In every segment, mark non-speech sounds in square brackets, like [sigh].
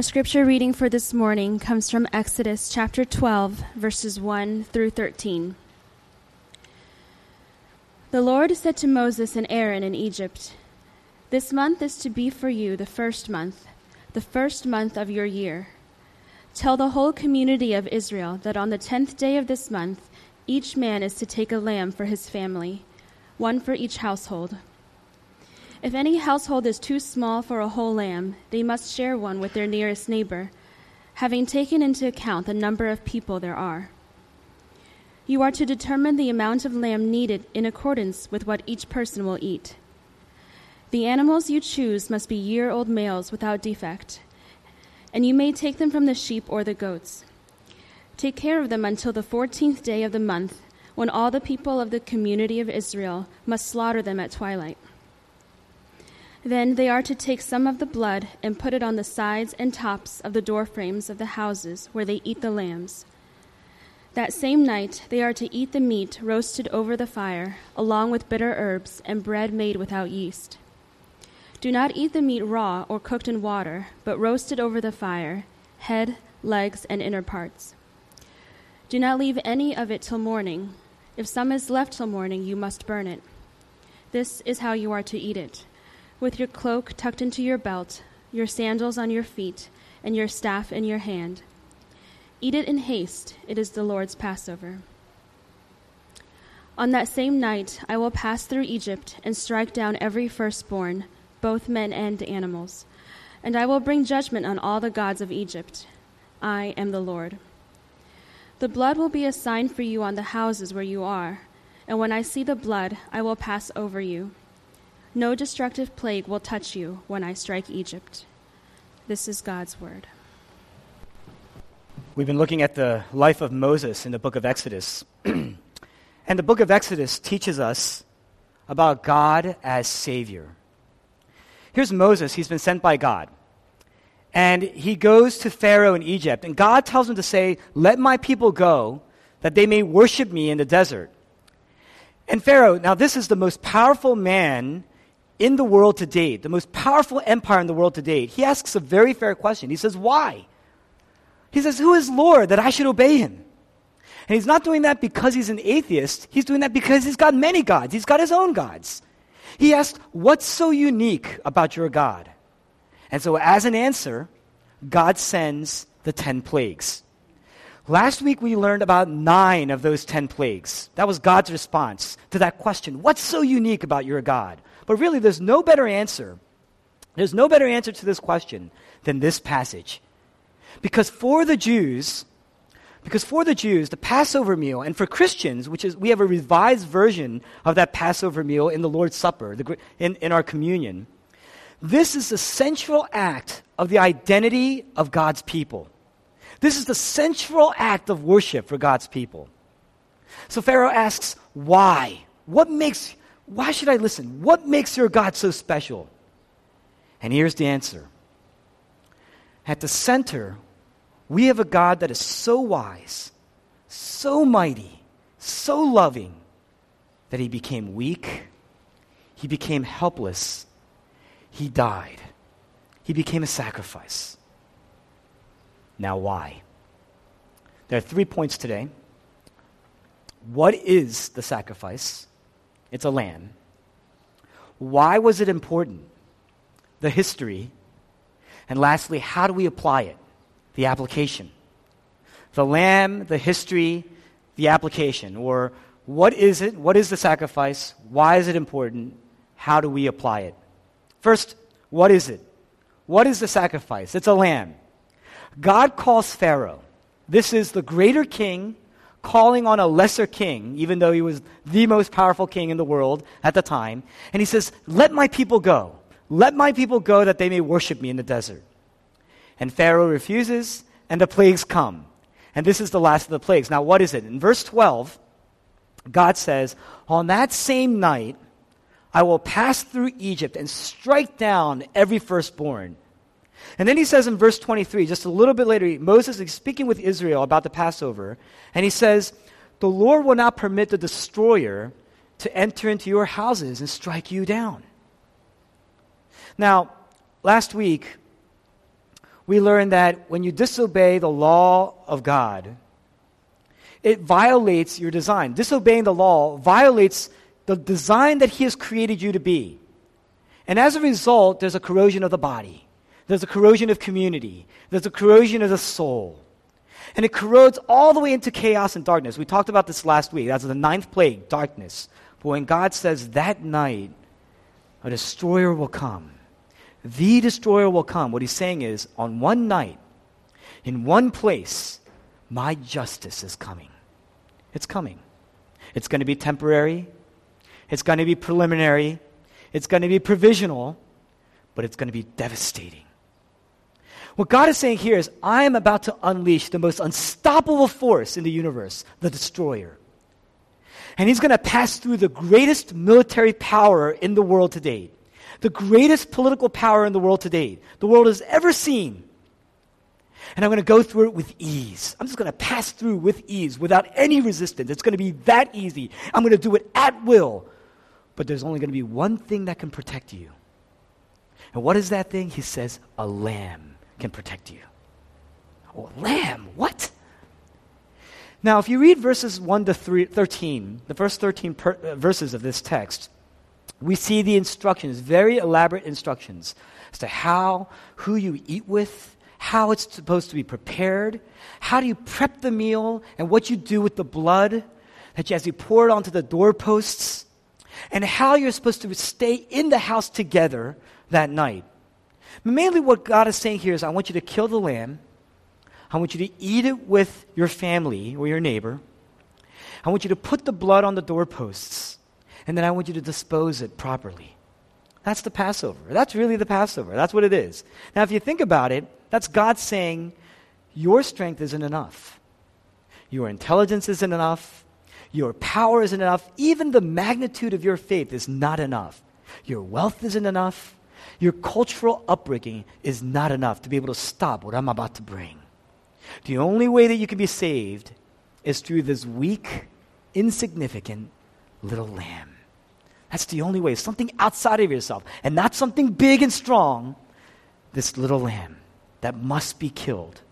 Our scripture reading for this morning comes from Exodus chapter 12, verses 1 through 13. The Lord said to Moses and Aaron in Egypt, This month is to be for you the first month, the first month of your year. Tell the whole community of Israel that on the tenth day of this month, each man is to take a lamb for his family, one for each household. If any household is too small for a whole lamb, they must share one with their nearest neighbor, having taken into account the number of people there are. You are to determine the amount of lamb needed in accordance with what each person will eat. The animals you choose must be year old males without defect, and you may take them from the sheep or the goats. Take care of them until the fourteenth day of the month, when all the people of the community of Israel must slaughter them at twilight. Then they are to take some of the blood and put it on the sides and tops of the door frames of the houses where they eat the lambs. That same night they are to eat the meat roasted over the fire, along with bitter herbs and bread made without yeast. Do not eat the meat raw or cooked in water, but roasted over the fire, head, legs, and inner parts. Do not leave any of it till morning. If some is left till morning, you must burn it. This is how you are to eat it with your cloak tucked into your belt, your sandals on your feet, and your staff in your hand. Eat it in haste, it is the Lord's Passover. On that same night I will pass through Egypt and strike down every firstborn, both men and animals, and I will bring judgment on all the gods of Egypt. I am the Lord. The blood will be a sign for you on the houses where you are, and when I see the blood, I will pass over you. No destructive plague will touch you when I strike Egypt. This is God's word. We've been looking at the life of Moses in the book of Exodus. [clears throat] and the book of Exodus teaches us about God as Savior. Here's Moses, he's been sent by God. And he goes to Pharaoh in Egypt, and God tells him to say, Let my people go, that they may worship me in the desert. And Pharaoh, now this is the most powerful man in the world to date, the most powerful empire in the world to date, he asks a very fair question. He says, Why? He says, Who is Lord that I should obey him? And he's not doing that because he's an atheist. He's doing that because he's got many gods. He's got his own gods. He asks, What's so unique about your God? And so, as an answer, God sends the 10 plagues. Last week we learned about nine of those 10 plagues. That was God's response to that question What's so unique about your God? But really, there's no better answer. There's no better answer to this question than this passage. Because for the Jews, because for the Jews, the Passover meal, and for Christians, which is, we have a revised version of that Passover meal in the Lord's Supper, the, in, in our communion, this is the central act of the identity of God's people. This is the central act of worship for God's people. So Pharaoh asks, why? What makes why should I listen? What makes your God so special? And here's the answer. At the center, we have a God that is so wise, so mighty, so loving, that he became weak, he became helpless, he died, he became a sacrifice. Now, why? There are three points today. What is the sacrifice? It's a lamb. Why was it important? The history. And lastly, how do we apply it? The application. The lamb, the history, the application. Or what is it? What is the sacrifice? Why is it important? How do we apply it? First, what is it? What is the sacrifice? It's a lamb. God calls Pharaoh. This is the greater king calling on a lesser king, even though he was the most powerful king in the world at the time. And he says, Let my people go. Let my people go that they may worship me in the desert. And Pharaoh refuses, and the plagues come. And this is the last of the plagues. Now, what is it? In verse 12, God says, On that same night, I will pass through Egypt and strike down every firstborn and then he says in verse 23, just a little bit later, Moses is speaking with Israel about the Passover, and he says, The Lord will not permit the destroyer to enter into your houses and strike you down. Now, last week, we learned that when you disobey the law of God, it violates your design. Disobeying the law violates the design that He has created you to be. And as a result, there's a corrosion of the body, there's a corrosion of community, there's a corrosion of the soul. And it corrodes all the way into chaos and darkness. We talked about this last week. That's the ninth plague, darkness. But when God says that night, a destroyer will come, the destroyer will come, what he's saying is, on one night, in one place, my justice is coming. It's coming. It's going to be temporary. It's going to be preliminary. It's going to be provisional, but it's going to be devastating. What God is saying here is, I am about to unleash the most unstoppable force in the universe, the destroyer. And he's going to pass through the greatest military power in the world today, the greatest political power in the world today, the world has ever seen. And I'm going to go through it with ease. I'm just going to pass through with ease without any resistance. It's going to be that easy. I'm going to do it at will. But there's only going to be one thing that can protect you. And what is that thing? He says, a lamb can protect you. Oh, lamb? What? Now, if you read verses 1 to 3, 13, the first 13 per, uh, verses of this text, we see the instructions, very elaborate instructions as to how, who you eat with, how it's supposed to be prepared, how do you prep the meal, and what you do with the blood that you, as you pour it onto the doorposts, and how you're supposed to stay in the house together that night. Mainly, what God is saying here is I want you to kill the lamb, I want you to eat it with your family or your neighbor, I want you to put the blood on the doorposts, and then I want you to dispose it properly. That's the Passover. That's really the Passover. That's what it is. Now, if you think about it, that's God saying, Your strength isn't enough. Your intelligence isn't enough. Your power isn't enough. Even the magnitude of your faith is not enough. Your wealth isn't enough. Your cultural upbringing is not enough to be able to stop what I'm about to bring. The only way that you can be saved is through this weak, insignificant little lamb. That's the only way. Something outside of yourself, and not something big and strong. This little lamb that must be killed.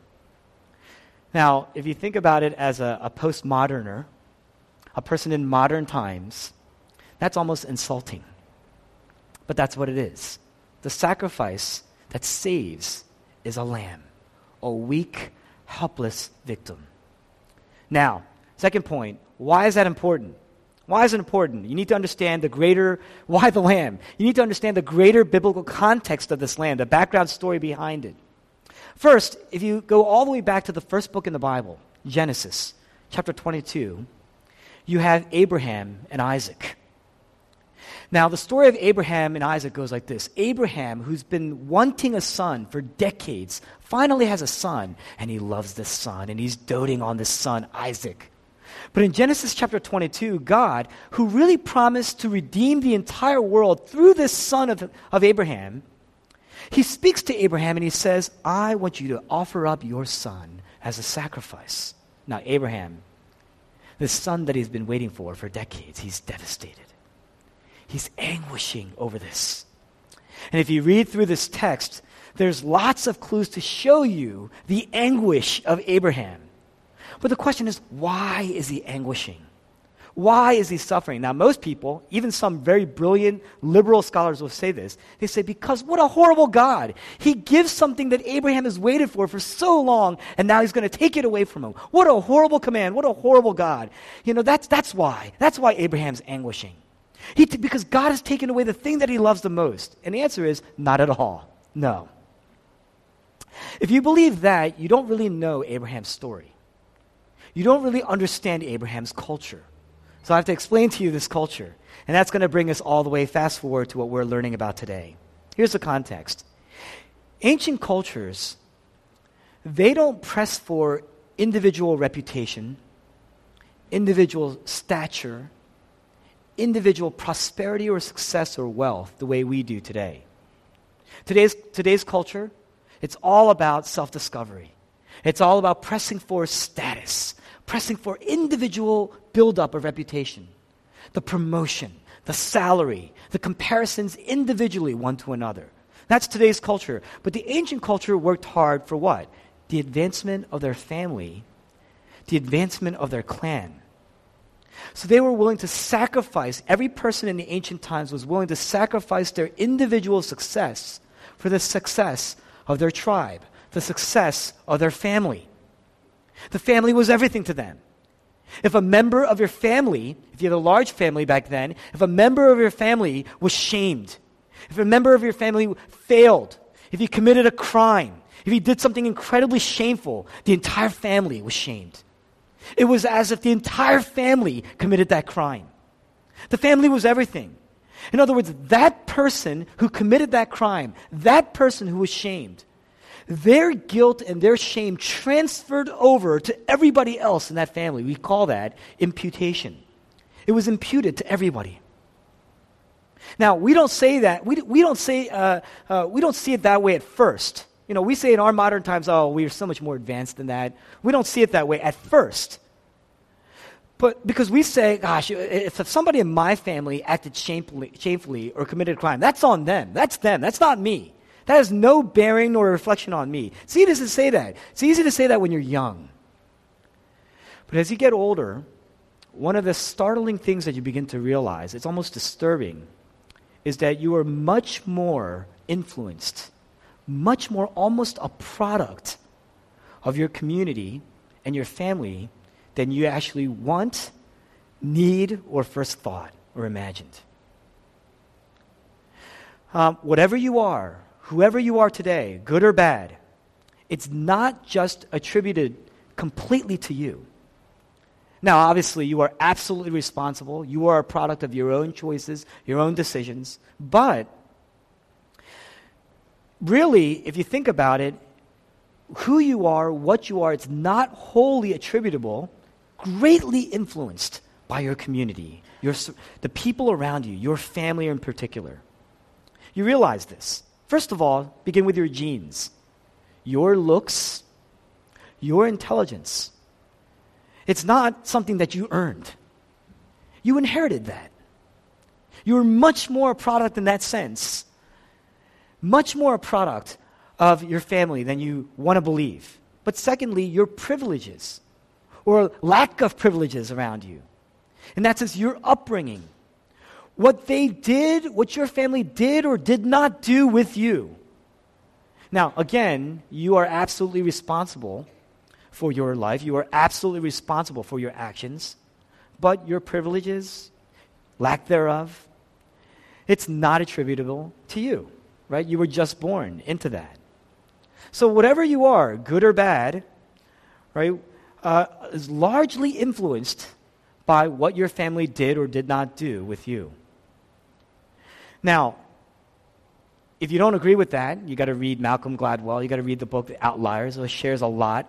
Now, if you think about it as a, a postmoderner, a person in modern times, that's almost insulting. But that's what it is. The sacrifice that saves is a lamb, a weak, helpless victim. Now, second point why is that important? Why is it important? You need to understand the greater, [laughs] why the lamb? You need to understand the greater biblical context of this lamb, the background story behind it. First, if you go all the way back to the first book in the Bible, Genesis, chapter 22, you have Abraham and Isaac. Now, the story of Abraham and Isaac goes like this Abraham, who's been wanting a son for decades, finally has a son, and he loves this son, and he's doting on this son, Isaac. But in Genesis chapter 22, God, who really promised to redeem the entire world through this son of, of Abraham, he speaks to Abraham and he says, I want you to offer up your son as a sacrifice. Now, Abraham, the son that he's been waiting for for decades, he's devastated. He's anguishing over this. And if you read through this text, there's lots of clues to show you the anguish of Abraham. But the question is, why is he anguishing? Why is he suffering? Now, most people, even some very brilliant liberal scholars will say this. They say, because what a horrible God. He gives something that Abraham has waited for for so long, and now he's going to take it away from him. What a horrible command. What a horrible God. You know, that's, that's why. That's why Abraham's anguishing. He, because God has taken away the thing that he loves the most. And the answer is, not at all. No. If you believe that, you don't really know Abraham's story. You don't really understand Abraham's culture. So I have to explain to you this culture. And that's going to bring us all the way fast forward to what we're learning about today. Here's the context ancient cultures, they don't press for individual reputation, individual stature, individual prosperity or success or wealth the way we do today. Today's, today's culture, it's all about self discovery. It's all about pressing for status, pressing for individual buildup of reputation, the promotion, the salary, the comparisons individually one to another. That's today's culture. But the ancient culture worked hard for what? The advancement of their family, the advancement of their clan. So they were willing to sacrifice, every person in the ancient times was willing to sacrifice their individual success for the success of their tribe, the success of their family. The family was everything to them. If a member of your family, if you had a large family back then, if a member of your family was shamed, if a member of your family failed, if he committed a crime, if he did something incredibly shameful, the entire family was shamed. It was as if the entire family committed that crime. The family was everything. In other words, that person who committed that crime, that person who was shamed, their guilt and their shame transferred over to everybody else in that family. We call that imputation. It was imputed to everybody. Now, we don't say that, we, we, don't say, uh, uh, we don't see it that way at first. You know, we say in our modern times, oh, we are so much more advanced than that. We don't see it that way at first. But because we say, gosh, if somebody in my family acted shamefully, shamefully or committed a crime, that's on them. That's them. That's not me. That has no bearing nor reflection on me. It's easy to say that. It's easy to say that when you're young. But as you get older, one of the startling things that you begin to realize, it's almost disturbing, is that you are much more influenced much more almost a product of your community and your family than you actually want, need, or first thought or imagined. Um, whatever you are, whoever you are today, good or bad, it's not just attributed completely to you. Now, obviously, you are absolutely responsible. You are a product of your own choices, your own decisions. But really, if you think about it, who you are, what you are, it's not wholly attributable, greatly influenced by your community, your, the people around you, your family in particular. You realize this. First of all, begin with your genes, your looks, your intelligence. It's not something that you earned. You inherited that. You're much more a product in that sense much more a product of your family than you want to believe. But secondly, your privileges or lack of privileges around you. And that says your upbringing. What they did, what your family did or did not do with you. Now, again, you are absolutely responsible for your life. You are absolutely responsible for your actions. But your privileges, lack thereof, it's not attributable to you right? You were just born into that. So, whatever you are, good or bad, right, uh, is largely influenced by what your family did or did not do with you. Now, if you don't agree with that, you got to read Malcolm Gladwell. You got to read the book The Outliers. It shares a lot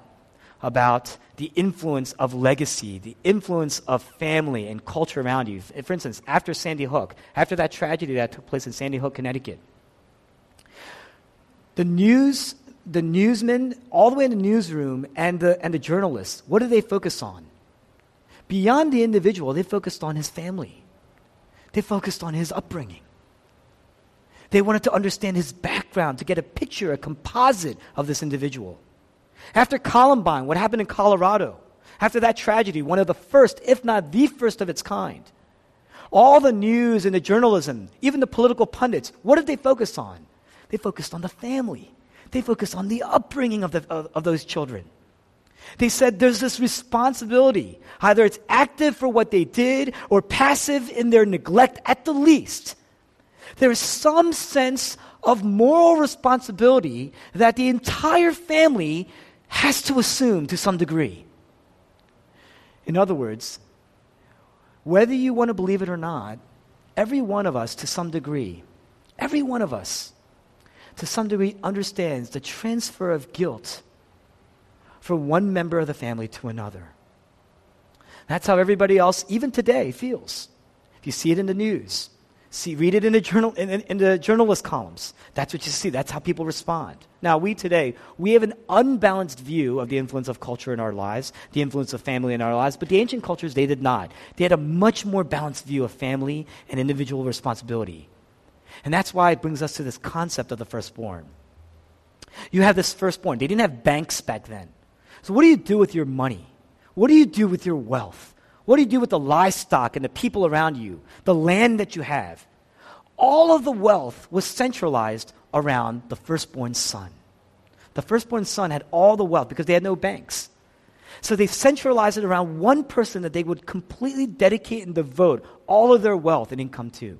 about the influence of legacy, the influence of family and culture around you. For instance, after Sandy Hook, after that tragedy that took place in Sandy Hook, Connecticut, the news, the newsmen, all the way in the newsroom, and the, and the journalists, what do they focus on? Beyond the individual, they focused on his family. They focused on his upbringing. They wanted to understand his background, to get a picture, a composite of this individual. After Columbine, what happened in Colorado? After that tragedy, one of the first, if not the first of its kind, all the news and the journalism, even the political pundits, what did they focus on? They focused on the family. They focused on the upbringing of, the, of, of those children. They said there's this responsibility. Either it's active for what they did or passive in their neglect at the least. There is some sense of moral responsibility that the entire family has to assume to some degree. In other words, whether you want to believe it or not, every one of us, to some degree, every one of us to some degree, understands the transfer of guilt from one member of the family to another. That's how everybody else, even today, feels. If you see it in the news, see, read it in the, journal, in, in, in the journalist columns. That's what you see. That's how people respond. Now, we today, we have an unbalanced view of the influence of culture in our lives, the influence of family in our lives, but the ancient cultures, they did not. They had a much more balanced view of family and individual responsibility. And that's why it brings us to this concept of the firstborn. You have this firstborn. They didn't have banks back then. So, what do you do with your money? What do you do with your wealth? What do you do with the livestock and the people around you, the land that you have? All of the wealth was centralized around the firstborn son. The firstborn son had all the wealth because they had no banks. So they centralized it around one person that they would completely dedicate and devote all of their wealth and income to.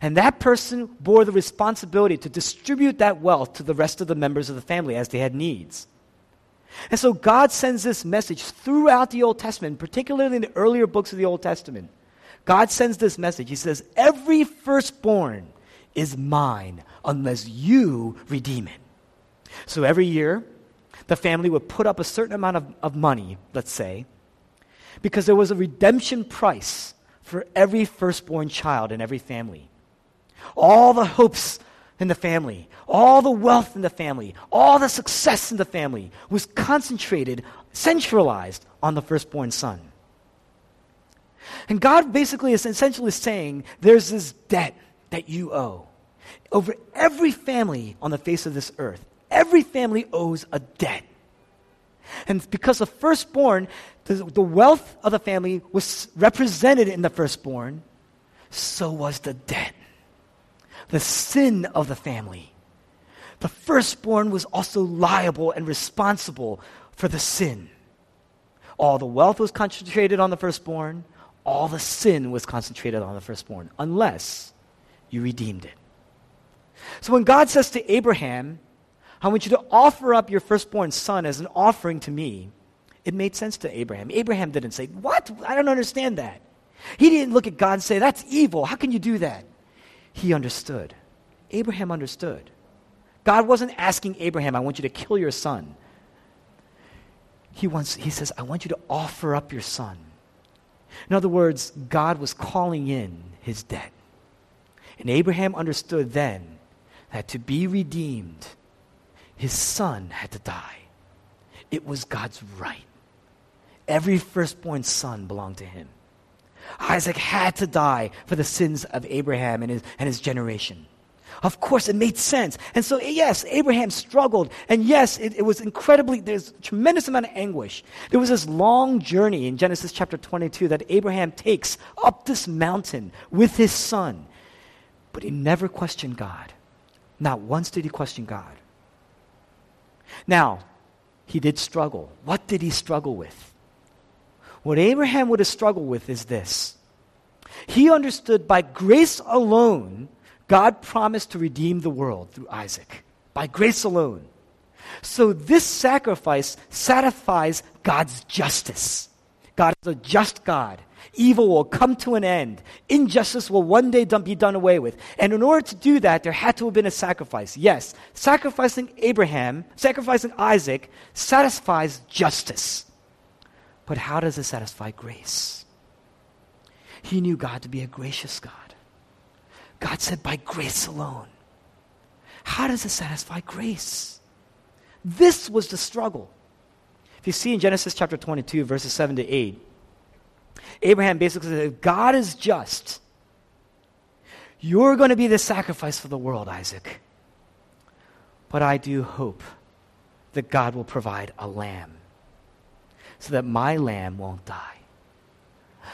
And that person bore the responsibility to distribute that wealth to the rest of the members of the family as they had needs. And so God sends this message throughout the Old Testament, particularly in the earlier books of the Old Testament. God sends this message. He says, Every firstborn is mine unless you redeem it. So every year, the family would put up a certain amount of, of money, let's say, because there was a redemption price for every firstborn child in every family. All the hopes in the family, all the wealth in the family, all the success in the family was concentrated, centralized on the firstborn son. And God basically is essentially saying there's this debt that you owe over every family on the face of this earth. Every family owes a debt. And because the firstborn, the, the wealth of the family was represented in the firstborn, so was the debt, the sin of the family. The firstborn was also liable and responsible for the sin. All the wealth was concentrated on the firstborn, all the sin was concentrated on the firstborn, unless you redeemed it. So when God says to Abraham, I want you to offer up your firstborn son as an offering to me. It made sense to Abraham. Abraham didn't say, What? I don't understand that. He didn't look at God and say, That's evil. How can you do that? He understood. Abraham understood. God wasn't asking Abraham, I want you to kill your son. He, wants, he says, I want you to offer up your son. In other words, God was calling in his debt. And Abraham understood then that to be redeemed, his son had to die. It was God's right. Every firstborn son belonged to him. Isaac had to die for the sins of Abraham and his, and his generation. Of course, it made sense. And so, yes, Abraham struggled. And yes, it, it, was incredibly, there's a tremendous amount of anguish. There was this long journey in Genesis chapter 22 that Abraham takes up this mountain with his son. But he never questioned God. Not once did he question God. Now, he did struggle. What did he struggle with? What Abraham would have struggled with is this. He understood by grace alone, God promised to redeem the world through Isaac. By grace alone. So this sacrifice satisfies God's justice. God is a just God. Evil will come to an end. Injustice will one day be done away with. And in order to do that, there had to have been a sacrifice. Yes, sacrificing Abraham, sacrificing Isaac, satisfies justice. But how does it satisfy grace? He knew God to be a gracious God. God said, by grace alone. How does it satisfy grace? This was the struggle. If you see in Genesis chapter 22, verses 7 to 8, Abraham basically said, God is just. You're going to be the sacrifice for the world, Isaac. But I do hope that God will provide a lamb so that my lamb won't die.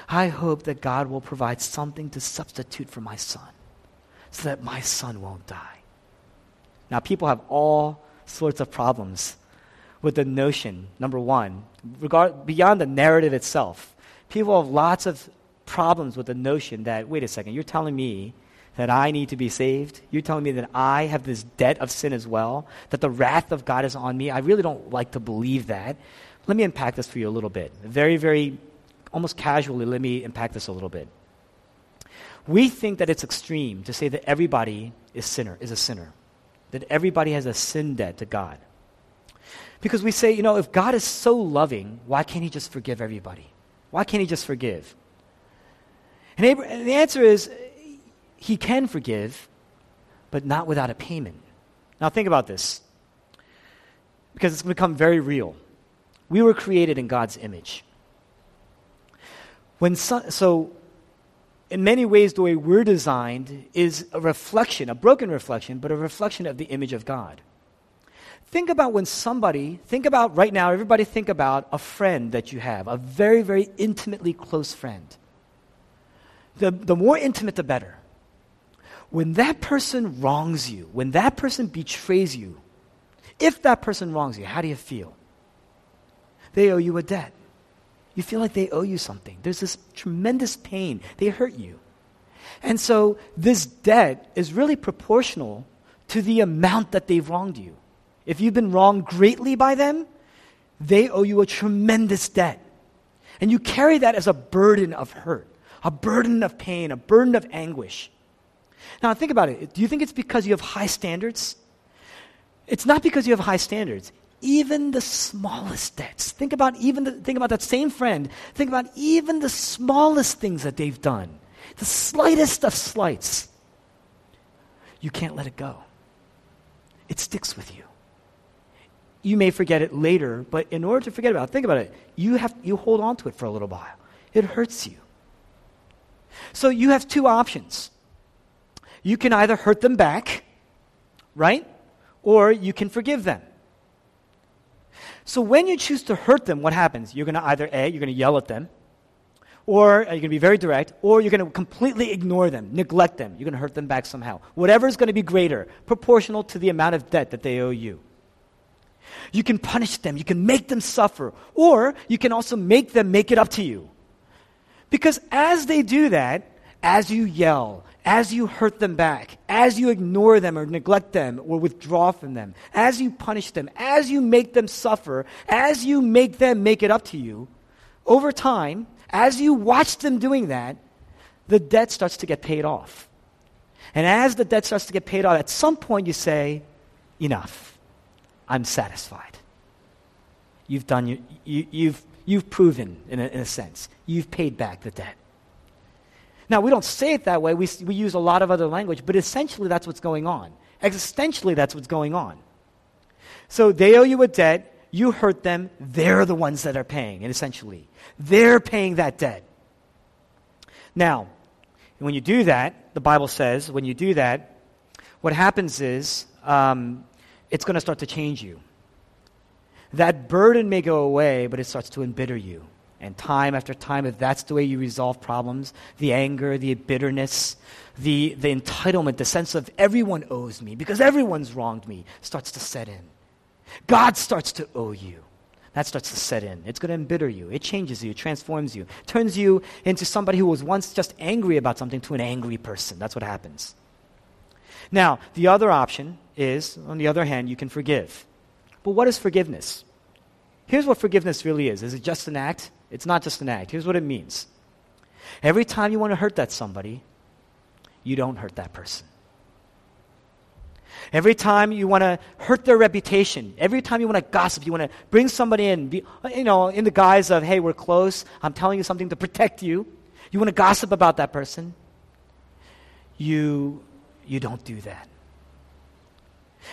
I hope that God will provide something to substitute for my son so that my son won't die. Now, people have all sorts of problems with the notion, number one, regard, beyond the narrative itself people have lots of problems with the notion that, wait a second, you're telling me that I need to be saved? You're telling me that I have this debt of sin as well? That the wrath of God is on me? I really don't like to believe that. Let me unpack this for you a little bit. Very, very, almost casually, let me unpack this a little bit. We think that it's extreme to say that everybody is sinner, is a sinner. That everybody has a sin debt to God. Because we say, you know, if God is so loving, why can't he just forgive everybody? Why can't he just forgive? And, Abraham, the answer is he can forgive, but not without a payment. Now, think about this, because it's going to become very real. We were created in God's image. When so, so in many ways, the way we're designed is a reflection, a broken reflection, but a reflection of the image of God. Think about when somebody, think about right now, everybody think about a friend that you have, a very, very intimately close friend. The, the more intimate, the better. When that person wrongs you, when that person betrays you, if that person wrongs you, how do you feel? They owe you a debt. You feel like they owe you something. There's this tremendous pain. They hurt you. And so this debt is really proportional to the amount that they've wronged you. If you've been wronged greatly by them, they owe you a tremendous debt. And you carry that as a burden of hurt, a burden of pain, a burden of anguish. Now, think about it. Do you think it's because you have high standards? It's not because you have high standards even the smallest debts. Think about even the, think about that same friend. Think about even the smallest things that they've done. The slightest of slights. You can't let it go. It sticks with you. You may forget it later, but in order to forget about it, think about it. You have you hold on to it for a little while. It hurts you. So you have two options. You can either hurt them back, right? Or you can forgive them. So when you choose to hurt them, what happens? You're going to either A, you're going to yell at them, or uh, you're going to be very direct, or you're going to completely ignore them, neglect them. You're going to hurt them back somehow. Whatever is going to be greater, proportional to the amount of debt that they owe you. You can punish them, you can make them suffer, or you can also make them make it up to you. Because as they do that, as you yell, as you hurt them back, as you ignore them or neglect them or withdraw from them, as you punish them, as you make them suffer, as you make them make it up to you, over time, as you watch them doing that, the debt starts to get paid off. And as the debt starts to get paid off, at some point you say, Enough. I'm satisfied. You've done, you, you, you've, you've proven, in a, in a sense, you've paid back the debt. Now, we don't say it that way. We, we use a lot of other language, but essentially that's what's going on. Existentially, that's what's going on. So they owe you a debt. You hurt them. They're the ones that are paying, and essentially, they're paying that debt. Now, when you do that, the Bible says, when you do that, what happens is um, it's going to start to change you. That burden may go away, but it starts to embitter you. And time after time, if that's the way you resolve problems, the anger, the bitterness, the, the entitlement, the sense of everyone owes me because everyone's wronged me starts to set in. God starts to owe you. That starts to set in. It's going to embitter you. It changes you, it transforms you, turns you into somebody who was once just angry about something to an angry person. That's what happens. Now, the other option is, on the other hand, you can forgive. But what is forgiveness? Here's what forgiveness really is. Is it just an act? It's not just an act. Here's what it means every time you want to hurt that somebody, you don't hurt that person. Every time you want to hurt their reputation, every time you want to gossip, you want to bring somebody in, be, you know, in the guise of, hey, we're close, I'm telling you something to protect you. You want to gossip about that person. You, you don't do that.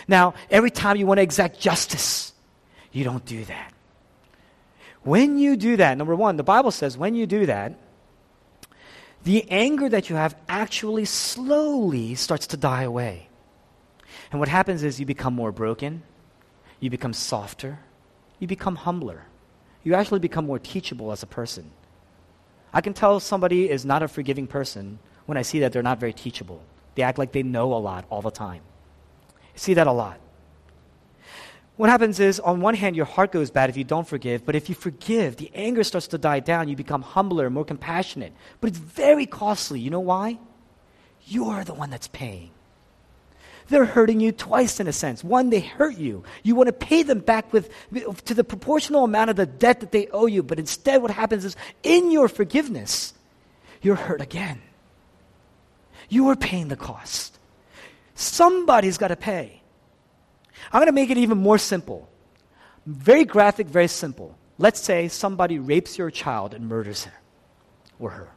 Now, every time you want to exact justice, you don't do that. When you do that, number one, the Bible says when you do that, the anger that you have actually slowly starts to die away. And what happens is you become more broken, you become softer, you become humbler. You actually become more teachable as a person. I can tell somebody is not a forgiving person when I see that they're not very teachable. They act like they know a lot all the time. I see that a lot. What happens is, on one hand, your heart goes bad if you don't forgive, but if you forgive, the anger starts to die down. You become humbler, more compassionate. But it's very costly. You know why? You're the one that's paying. They're hurting you twice in a sense. One, they hurt you. You want to pay them back with, to the proportional amount of the debt that they owe you, but instead, what happens is, in your forgiveness, you're hurt again. You are paying the cost. Somebody's got to pay. I'm going to make it even more simple. Very graphic, very simple. Let's say somebody rapes your child and murders her or her.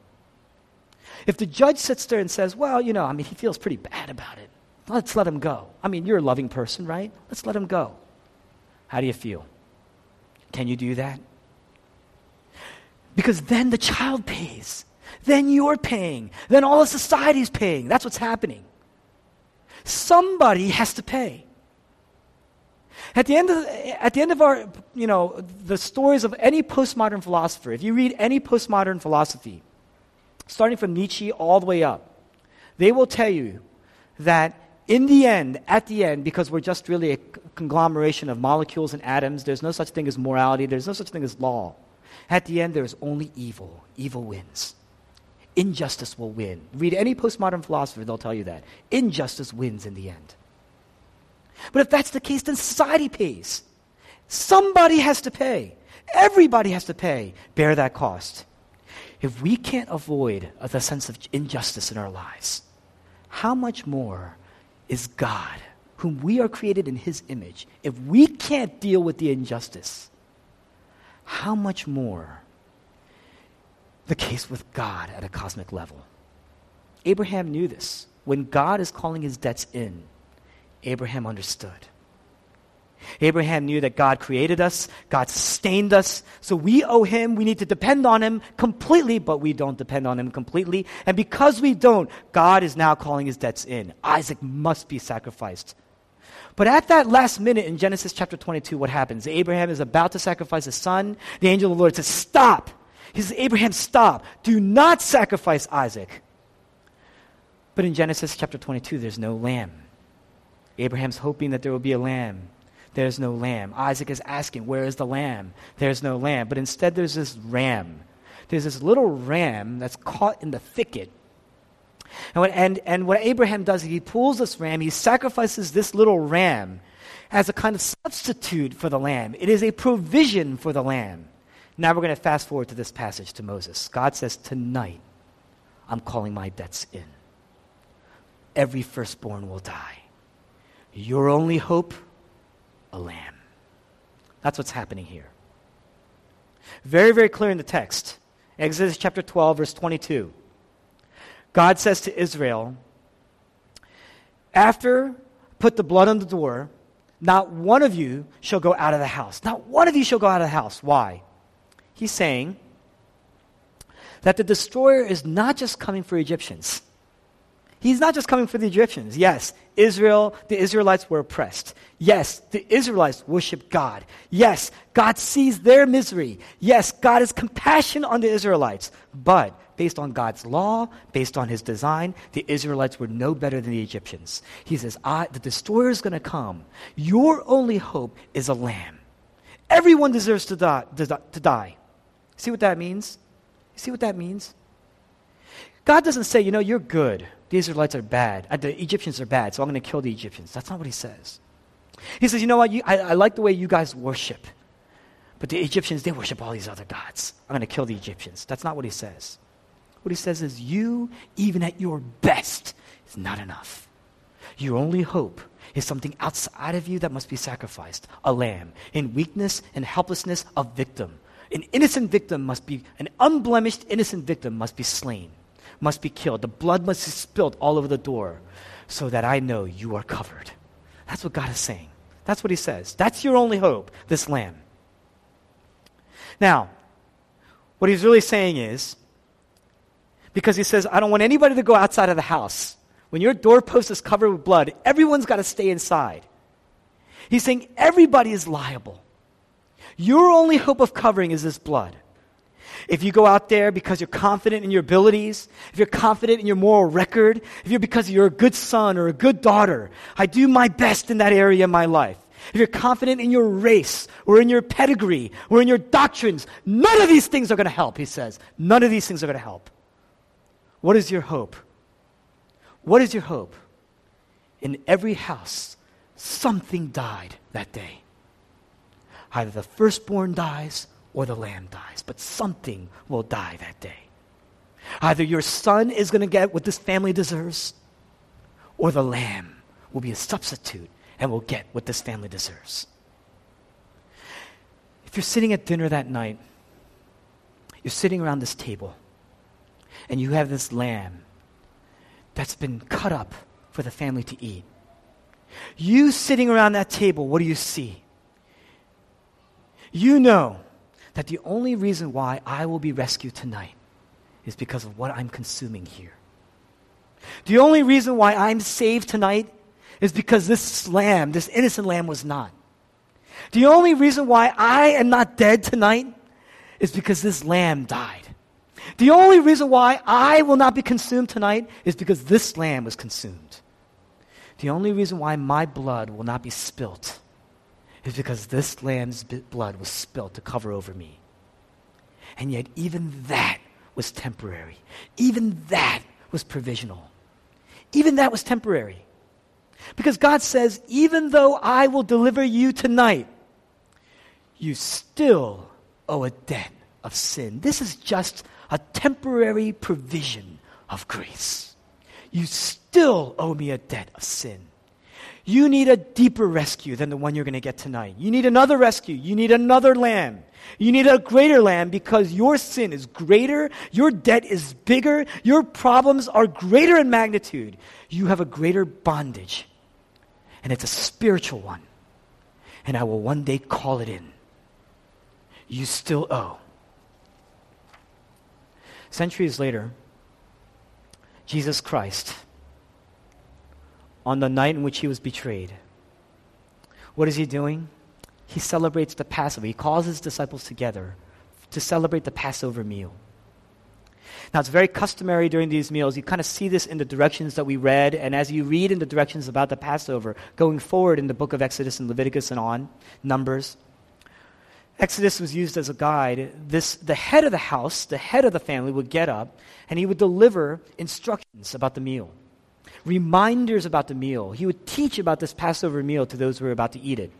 If the judge sits there and says, well, you know, I mean, he feels pretty bad about it, let's let him go. I mean, you're a loving person, right? Let's let him go. How do you feel? Can you do that? Because then the child pays. Then you're paying. Then all of society's paying. That's what's happening. Somebody has to pay. At the end of, at the end of our, you know, the stories of any postmodern philosopher, if you read any postmodern philosophy, starting from Nietzsche all the way up, they will tell you that in the end, at the end, because we're just really a conglomeration of molecules and atoms, there's no such thing as morality, there's no such thing as law. At the end, there's only evil. Evil wins. Injustice will win. Read any postmodern philosopher, they'll tell you that. Injustice wins in the end. But if that's the case, then society pays. Somebody has to pay. Everybody has to pay, bear that cost. If we can't avoid the sense of injustice in our lives, how much more is God, whom we are created in His image? If we can't deal with the injustice, how much more the case with God at a cosmic level? Abraham knew this. When God is calling his debts in, Abraham understood. Abraham knew that God created us, God sustained us, so we owe him, we need to depend on him completely, but we don't depend on him completely. And because we don't, God is now calling his debts in. Isaac must be sacrificed. But at that last minute in Genesis chapter 22, what happens? Abraham is about to sacrifice his son. The angel of the Lord says, Stop! He says, Abraham, stop. Do not sacrifice Isaac. But in Genesis chapter 22, there's no lamb. Abraham's hoping that there will be a lamb. There's no lamb. Isaac is asking, Where is the lamb? There's no lamb. But instead, there's this ram. There's this little ram that's caught in the thicket. And what, and, and what Abraham does, is he pulls this ram, he sacrifices this little ram as a kind of substitute for the lamb. It is a provision for the lamb. Now we're going to fast forward to this passage to Moses. God says, Tonight, I'm calling my debts in. Every firstborn will die. Your only hope? A lamb. That's what's happening here. Very, very clear in the text. Exodus chapter 12, verse 22. God says to Israel, After put the blood on the door, not one of you shall go out of the house. Not one of you shall go out of the house. Why? He's saying that the destroyer is not just coming for Egyptians. He's not just coming for the Egyptians. Yes, Israel, the Israelites were oppressed. Yes, the Israelites worship God. Yes, God sees their misery. Yes, God has compassion on the Israelites. But based on God's law, based on his design, the Israelites were no better than the Egyptians. He says, The destroyer is going to come. Your only hope is a lamb. Everyone deserves to die, to die. See what that means? See what that means? God doesn't say, you know, you're good. The Israelites are bad. Uh, the Egyptians are bad, so I'm going to kill the Egyptians. That's not what he says. He says, you know what? You, I, I like the way you guys worship. But the Egyptians, they worship all these other gods. I'm going to kill the Egyptians. That's not what he says. What he says is, you, even at your best, is not enough. Your only hope is something outside of you that must be sacrificed a lamb. In weakness and helplessness, a victim. An innocent victim must be, an unblemished innocent victim must be slain must be killed. The blood must be spilled all over the door so that I know you are covered. That's what God is saying. That's what He says. That's your only hope, this lamb. Now, what He's really saying is, because He says, I don't want anybody to go outside of the house. When your doorpost is covered with blood, everyone's got to stay inside. He's saying everybody is liable. Your only hope of covering is this blood. If you go out there because you're confident in your abilities, if you're confident in your moral record, if you're because you're a good son or a good daughter, I do my best in that area of my life. If you're confident in your race or in your pedigree or in your doctrines, none of these things are going to help, he says. None of these things are going to help. What is your hope? What is your hope? In every house, something died that day. Either the firstborn dies or the lamb dies, but something will die that day. Either your son is going to get what this family deserves, or the lamb will be a substitute and will get what this family deserves. If you're sitting at dinner that night, you're sitting around this table, and you have this lamb that's been cut up for the family to eat. You sitting around that table, what do you see? You know that the only reason why I will be rescued tonight is because of what I'm consuming here. The only reason why I'm saved tonight is because this lamb, this innocent lamb, was not. The only reason why I am not dead tonight is because this lamb died. The only reason why I will not be consumed tonight is because this lamb was consumed. The only reason why my blood will not be spilt is because this lamb's blood was spilled to cover over me. And yet, even that was temporary. Even that was provisional. Even that was temporary. Because God says, even though I will deliver you tonight, you still owe a debt of sin. This is just a temporary provision of grace. You still owe me a debt of sin. You need a deeper rescue than the one you're going to get tonight. You need another rescue. You need another lamb. You need a greater lamb because your sin is greater, your debt is bigger, your problems are greater in magnitude. You have a greater bondage, and it's a spiritual one. And I will one day call it in. You still owe. Centuries later, Jesus Christ, on the night in which he was betrayed, what is he doing? He celebrates the Passover. He calls his disciples together to celebrate the Passover meal. Now, it's very customary during these meals. You kind of see this in the directions that we read, and as you read in the directions about the Passover, going forward in the book of Exodus and Leviticus and on, Numbers, Exodus was used as a guide. This, the head of the house, the head of the family, would get up and he would deliver instructions about the meal, reminders about the meal. He would teach about this Passover meal to those who were about to eat it.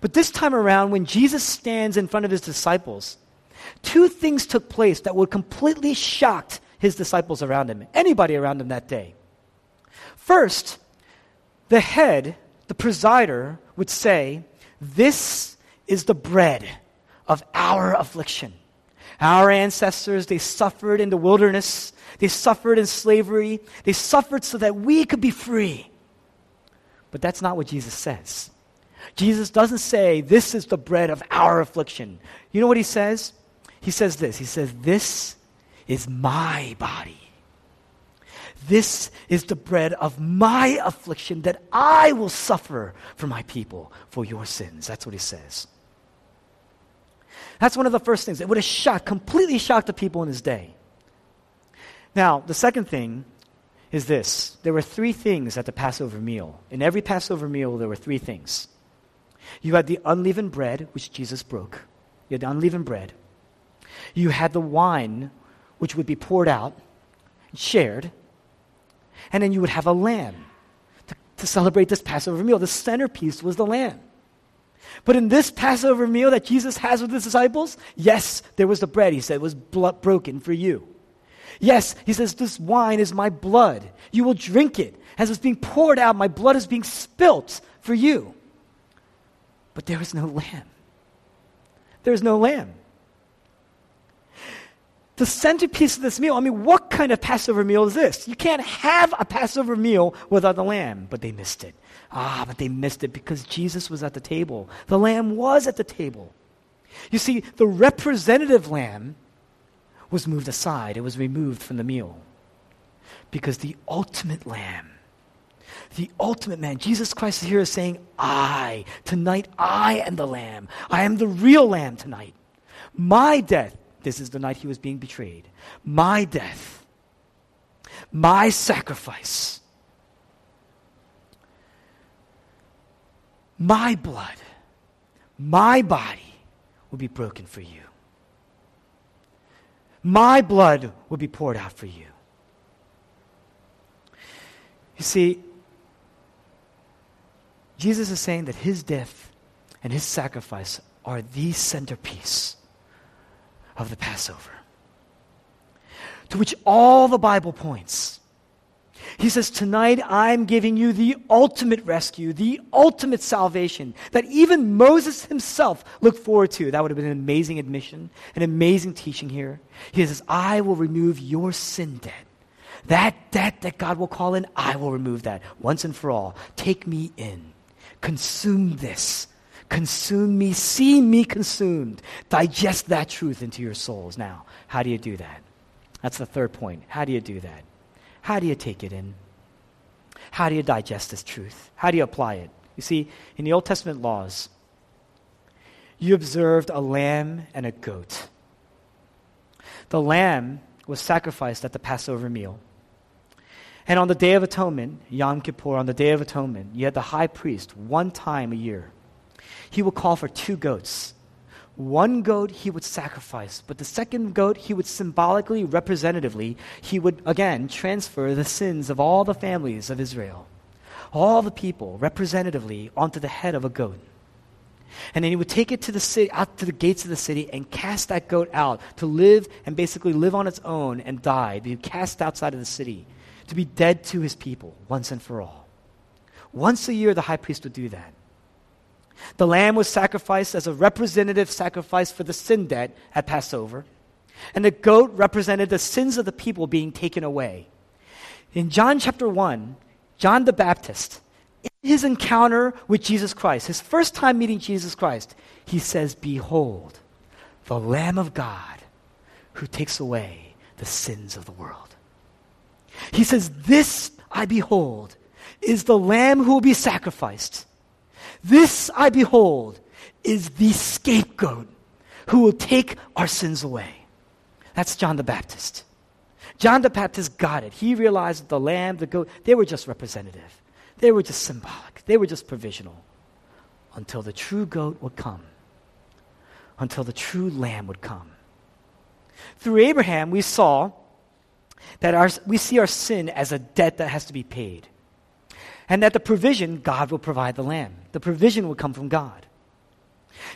But this time around, when Jesus stands in front of his disciples, two things took place that would completely shocked his disciples around him, anybody around him that day. First, the head, the presider, would say, This is the bread of our affliction. Our ancestors, they suffered in the wilderness. They suffered in slavery. They suffered so that we could be free. But that's not what Jesus says. Jesus doesn't say, This is the bread of our affliction. You know what he says? He says this He says, This is my body. This is the bread of my affliction that I will suffer for my people for your sins. That's what he says. That's one of the first things. It would have shocked, completely shocked the people in his day. Now, the second thing is this there were three things at the Passover meal. In every Passover meal, there were three things. You had the unleavened bread, which Jesus broke. You had the unleavened bread. You had the wine, which would be poured out, and shared. And then you would have a lamb to, to celebrate this Passover meal. The centerpiece was the lamb. But in this Passover meal that Jesus has with his disciples, yes, there was the bread, he said, it was blood broken for you. Yes, he says, this wine is my blood. You will drink it. As it's being poured out, my blood is being spilt for you. But there is no lamb. There's no lamb. The centerpiece of this meal, I mean, what kind of Passover meal is this? You can't have a Passover meal without the lamb, but they missed it. Ah, but they missed it because Jesus was at the table. The lamb was at the table. You see, the representative lamb was moved aside, it was removed from the meal. Because the ultimate lamb, the ultimate man, Jesus Christ is here saying, I, tonight I am the lamb. I am the real lamb tonight. My death, this is the night he was being betrayed. My death, my sacrifice my blood, my body will be broken for you. My blood will be poured out for you. You see, Jesus is saying that his death and his sacrifice are the centerpiece of the Passover, to which all the Bible points. He says, Tonight I'm giving you the ultimate rescue, the ultimate salvation that even Moses himself looked forward to. That would have been an amazing admission, an amazing teaching here. He says, I will remove your sin debt. That debt that God will call in, I will remove that once and for all. Take me in. Consume this. Consume me. See me consumed. Digest that truth into your souls. Now, how do you do that? That's the third point. How do you do that? How do you take it in? How do you digest this truth? How do you apply it? You see, in the Old Testament laws, you observed a lamb and a goat. The lamb was sacrificed at the Passover meal. And on the Day of Atonement, Yom Kippur, on the Day of Atonement, you had the high priest one time a year. He would call for two goats. One goat he would sacrifice, but the second goat he would symbolically, representatively, he would again transfer the sins of all the families of Israel, all the people, representatively, onto the head of a goat. And then he would take it to the city, out to the gates of the city and cast that goat out to live and basically live on its own and die, be cast outside of the city to be dead to his people once and for all. Once a year, the high priest would do that. The lamb was sacrificed as a representative sacrifice for the sin debt at Passover, and the goat represented the sins of the people being taken away. In John chapter 1, John the Baptist, in his encounter with Jesus Christ, his first time meeting Jesus Christ, he says, Behold, the Lamb of God who takes away the sins of the world. He says, This I behold is the Lamb who will be sacrificed. This I behold is the scapegoat who will take our sins away. That's John the Baptist. John the Baptist got it. He realized that the lamb, the goat, they were just representative. They were just symbolic. They were just provisional until the true goat would come, until the true lamb would come. Through Abraham, we saw that our, we see our sin as a debt that has to be paid. And that the provision, God will provide the lamb. The provision will come from God.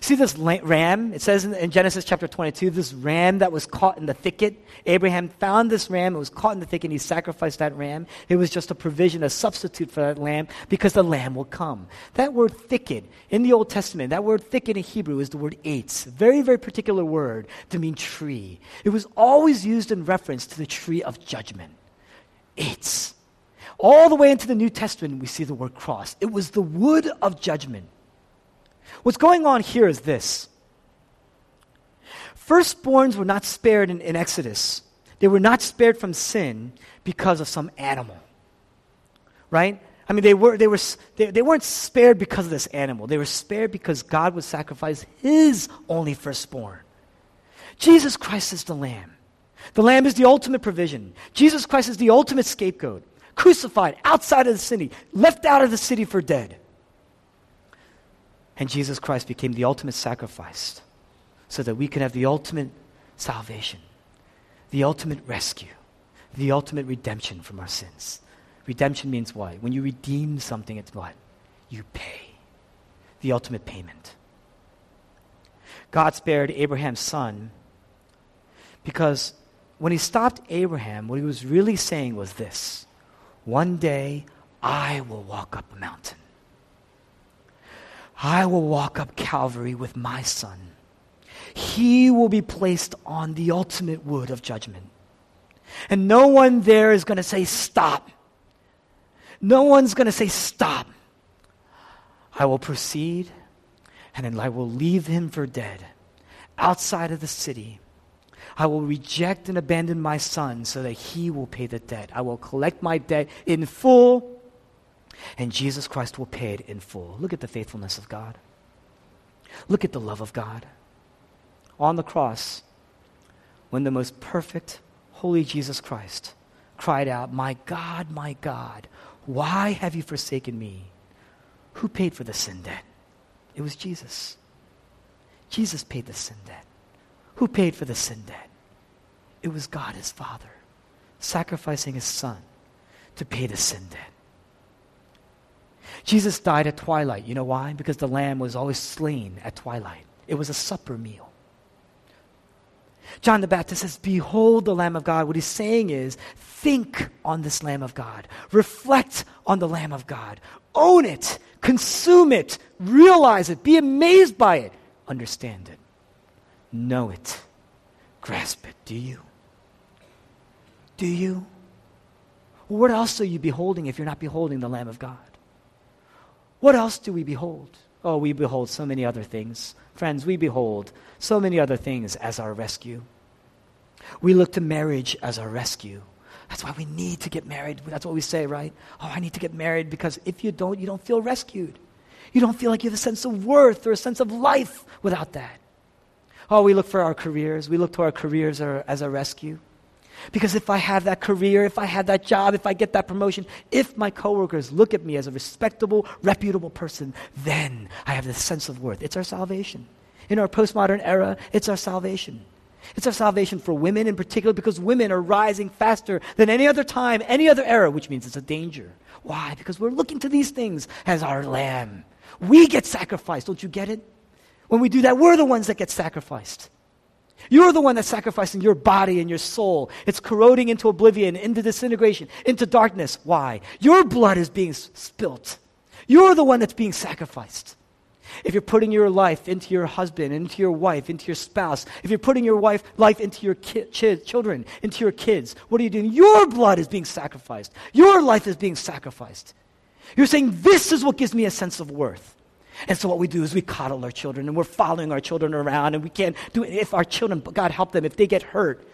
See this ram? It says in, Genesis chapter 22, this ram that was caught in the thicket. Abraham found this ram, it was caught in the thicket, and he sacrificed that ram. It was just a provision, a substitute for that lamb, because the lamb will come. That word thicket in the Old Testament, that word thicket in Hebrew is the word eitz, very, very particular word to mean tree. It was always used in reference to the tree of judgment. Eitz. All the way into the New Testament, we see the word cross. It was the wood of judgment. What's going on here is this Firstborns were not spared in, in Exodus, they were not spared from sin because of some animal. Right? I mean, they, were, they, were, they, they weren't spared because of this animal. They were spared because God would sacrifice his only firstborn. Jesus Christ is the Lamb. The Lamb is the ultimate provision. Jesus Christ is the ultimate scapegoat crucified outside of the city, left out of the city for dead. And Jesus Christ became the ultimate sacrifice so that we can have the ultimate salvation, the ultimate rescue, the ultimate redemption from our sins. Redemption means what? When you redeem something, it's what? You pay. The ultimate payment. God spared Abraham's son because when he stopped Abraham, what he was really saying was this one day I will walk up a mountain. I will walk up Calvary with my son. He will be placed on the ultimate wood of judgment. And no one there is going to say, Stop. No one's going to say, Stop. I will proceed, and I will leave him for dead outside of the city I will reject and abandon my son so that he will pay the debt. I will collect my debt in full, and Jesus Christ will pay it in full. Look at the faithfulness of God. Look at the love of God. On the cross, when the most perfect, holy Jesus Christ cried out, My God, my God, why have you forsaken me? Who paid for the sin debt? It was Jesus. Jesus paid the sin debt. Who paid for the sin debt? It was God, his Father, sacrificing his Son to pay the sin debt. Jesus died at twilight. You know why? Because the lamb was always slain at twilight. It was a supper meal. John the Baptist says, Behold the Lamb of God. What he's saying is, think on this Lamb of God. Reflect on the Lamb of God. Own it. Consume it. Realize it. Be amazed by it. Understand it. Know it. Grasp it. Do you? Do you? What else are you beholding if you're not beholding the Lamb of God? What else do we behold? Oh, we behold so many other things. Friends, we behold so many other things as our rescue. We look to marriage as our rescue. That's why we need to get married. That's what we say, right? Oh, I need to get married because if you don't, you don't feel rescued. You don't feel like you have a sense of worth or a sense of life without that. Oh, we look for our careers. We look to our careers as a rescue. Because if I have that career, if I have that job, if I get that promotion, if my coworkers look at me as a respectable, reputable person, then I have this sense of worth. It's our salvation. In our postmodern era, it's our salvation. It's our salvation for women in particular because women are rising faster than any other time, any other era, which means it's a danger. Why? Because we're looking to these things as our lamb. We get sacrificed. Don't you get it? When we do that, we're the ones that get sacrificed. You're the one that's sacrificing your body and your soul. It's corroding into oblivion, into disintegration, into darkness. Why? Your blood is being spilt. You're the one that's being sacrificed. If you're putting your life into your husband, into your wife, into your spouse, if you're putting your wife, life into your ki- ch- children, into your kids, what are you doing? Your blood is being sacrificed. Your life is being sacrificed. You're saying, This is what gives me a sense of worth. And so what we do is we coddle our children and we're following our children around and we can't do it. If our children, God help them, if they get hurt,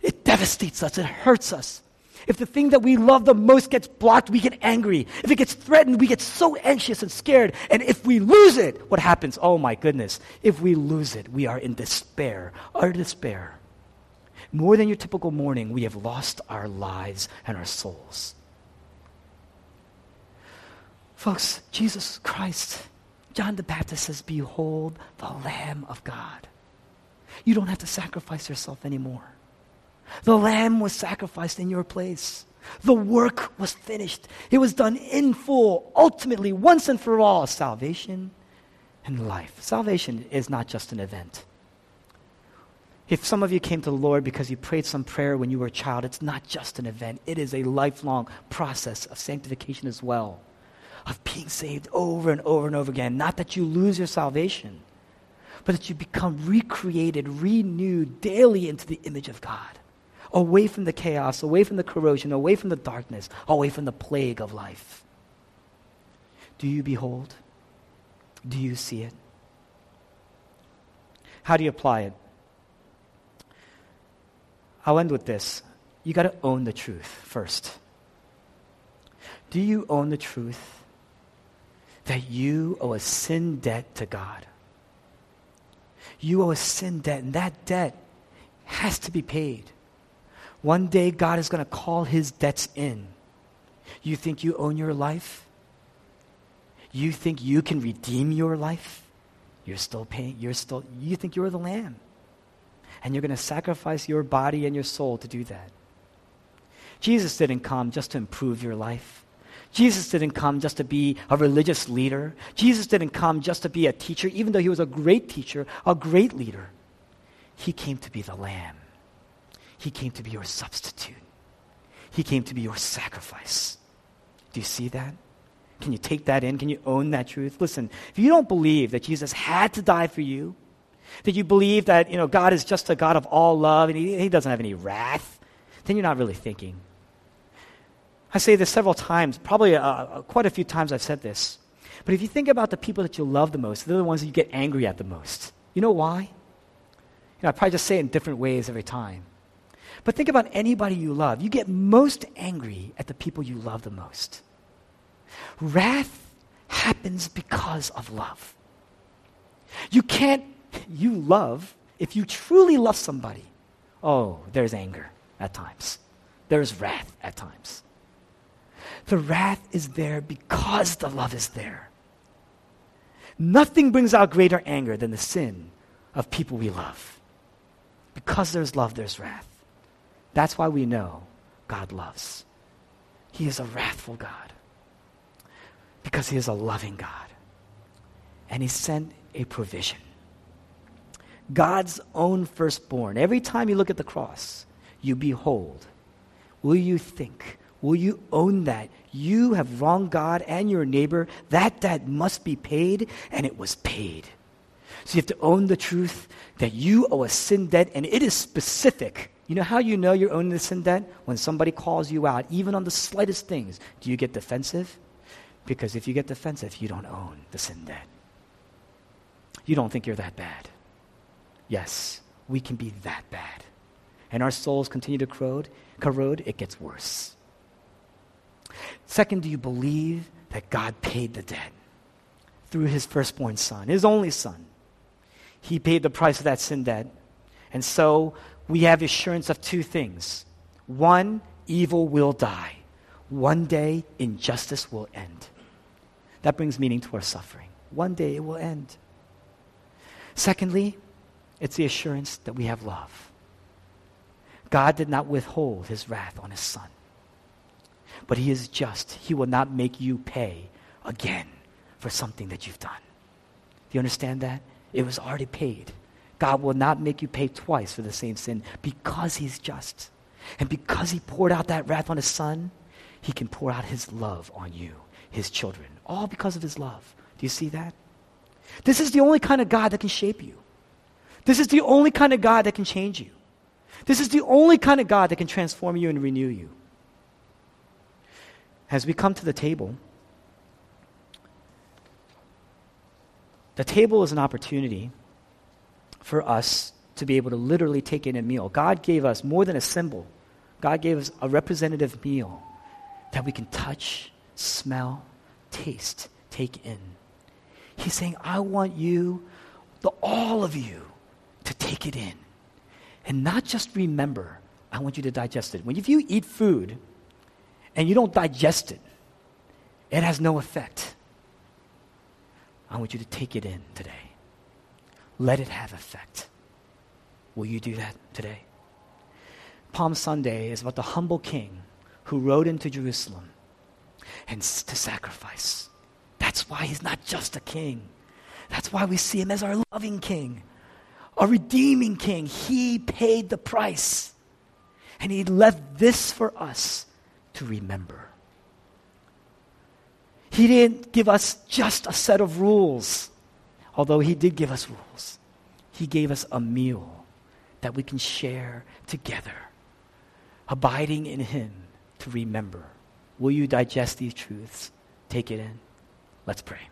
it devastates us, it hurts us. If the thing that we love the most gets blocked, we get angry. If it gets threatened, we get so anxious and scared. And if we lose it, what happens? Oh my goodness. If we lose it, we are in despair, utter despair. More than your typical mourning, we have lost our lives and our souls. Folks, Jesus Christ John the Baptist says, Behold the Lamb of God. You don't have to sacrifice yourself anymore. The Lamb was sacrificed in your place. The work was finished. It was done in full, ultimately, once and for all, salvation and life. Salvation is not just an event. If some of you came to the Lord because you prayed some prayer when you were a child, it's not just an event, it is a lifelong process of sanctification as well of being saved over and over and over again. Not that you lose your salvation, but that you become recreated, renewed daily into the image of God. Away from the chaos, away from the corrosion, away from the darkness, away from the plague of life. Do you behold? Do you see it? How do you apply it? I'll end with this. You got to own the truth first. Do you own the truth that you owe a sin debt to God. You owe a sin debt, and that debt has to be paid. One day, God is going to call his debts in. You think you own your life? You think you can redeem your life? You're still paying, you're still, you think you're the lamb. And you're going to sacrifice your body and your soul to do that. Jesus didn't come just to improve your life. Jesus didn't come just to be a religious leader. Jesus didn't come just to be a teacher, even though he was a great teacher, a great leader. He came to be the Lamb. He came to be your substitute. He came to be your sacrifice. Do you see that? Can you take that in? Can you own that truth? Listen, if you don't believe that Jesus had to die for you, that you believe that you know, God is just a God of all love and he, he doesn't have any wrath, then you're not really thinking. I say this several times, probably uh, uh, quite a few times I've said this. But if you think about the people that you love the most, they're the ones that you get angry at the most. You know why? You know, I probably just say it in different ways every time. But think about anybody you love. You get most angry at the people you love the most. Wrath happens because of love. You can't, you love, if you truly love somebody, oh, there's anger at times, there's wrath at times. The wrath is there because the love is there. Nothing brings out greater anger than the sin of people we love. Because there's love, there's wrath. That's why we know God loves. He is a wrathful God because He is a loving God. And He sent a provision. God's own firstborn. Every time you look at the cross, you behold. Will you think? Will you own that? You have wronged God and your neighbor. That debt must be paid, and it was paid. So you have to own the truth that you owe a sin debt, and it is specific. You know how you know you're owning the sin debt? When somebody calls you out, even on the slightest things. Do you get defensive? Because if you get defensive, you don't own the sin debt. You don't think you're that bad. Yes, we can be that bad. and our souls continue to corrode, corrode, it gets worse. Second, do you believe that God paid the debt through his firstborn son, his only son? He paid the price of that sin debt. And so we have assurance of two things. One, evil will die. One day, injustice will end. That brings meaning to our suffering. One day it will end. Secondly, it's the assurance that we have love. God did not withhold his wrath on his son. But he is just. He will not make you pay again for something that you've done. Do you understand that? It was already paid. God will not make you pay twice for the same sin because he's just. And because he poured out that wrath on his son, he can pour out his love on you, his children, all because of his love. Do you see that? This is the only kind of God that can shape you. This is the only kind of God that can change you. This is the only kind of God that can transform you and renew you. As we come to the table, the table is an opportunity for us to be able to literally take in a meal. God gave us more than a symbol, God gave us a representative meal that we can touch, smell, taste, take in. He's saying, I want you, the, all of you, to take it in. And not just remember, I want you to digest it. When if you eat food and you don't digest it, it has no effect. I want you to take it in today. Let it have effect. Will you do that today? Palm Sunday is about the humble king who rode into Jerusalem and to sacrifice. That's why he's not just a king. That's why we see him as our loving king, our redeeming king. He paid the price. And he left this for us to remember. He didn't give us just a set of rules, although he did give us rules. He gave us a meal that we can share together, abiding in him to remember. Will you digest these truths? Take it in. Let's pray.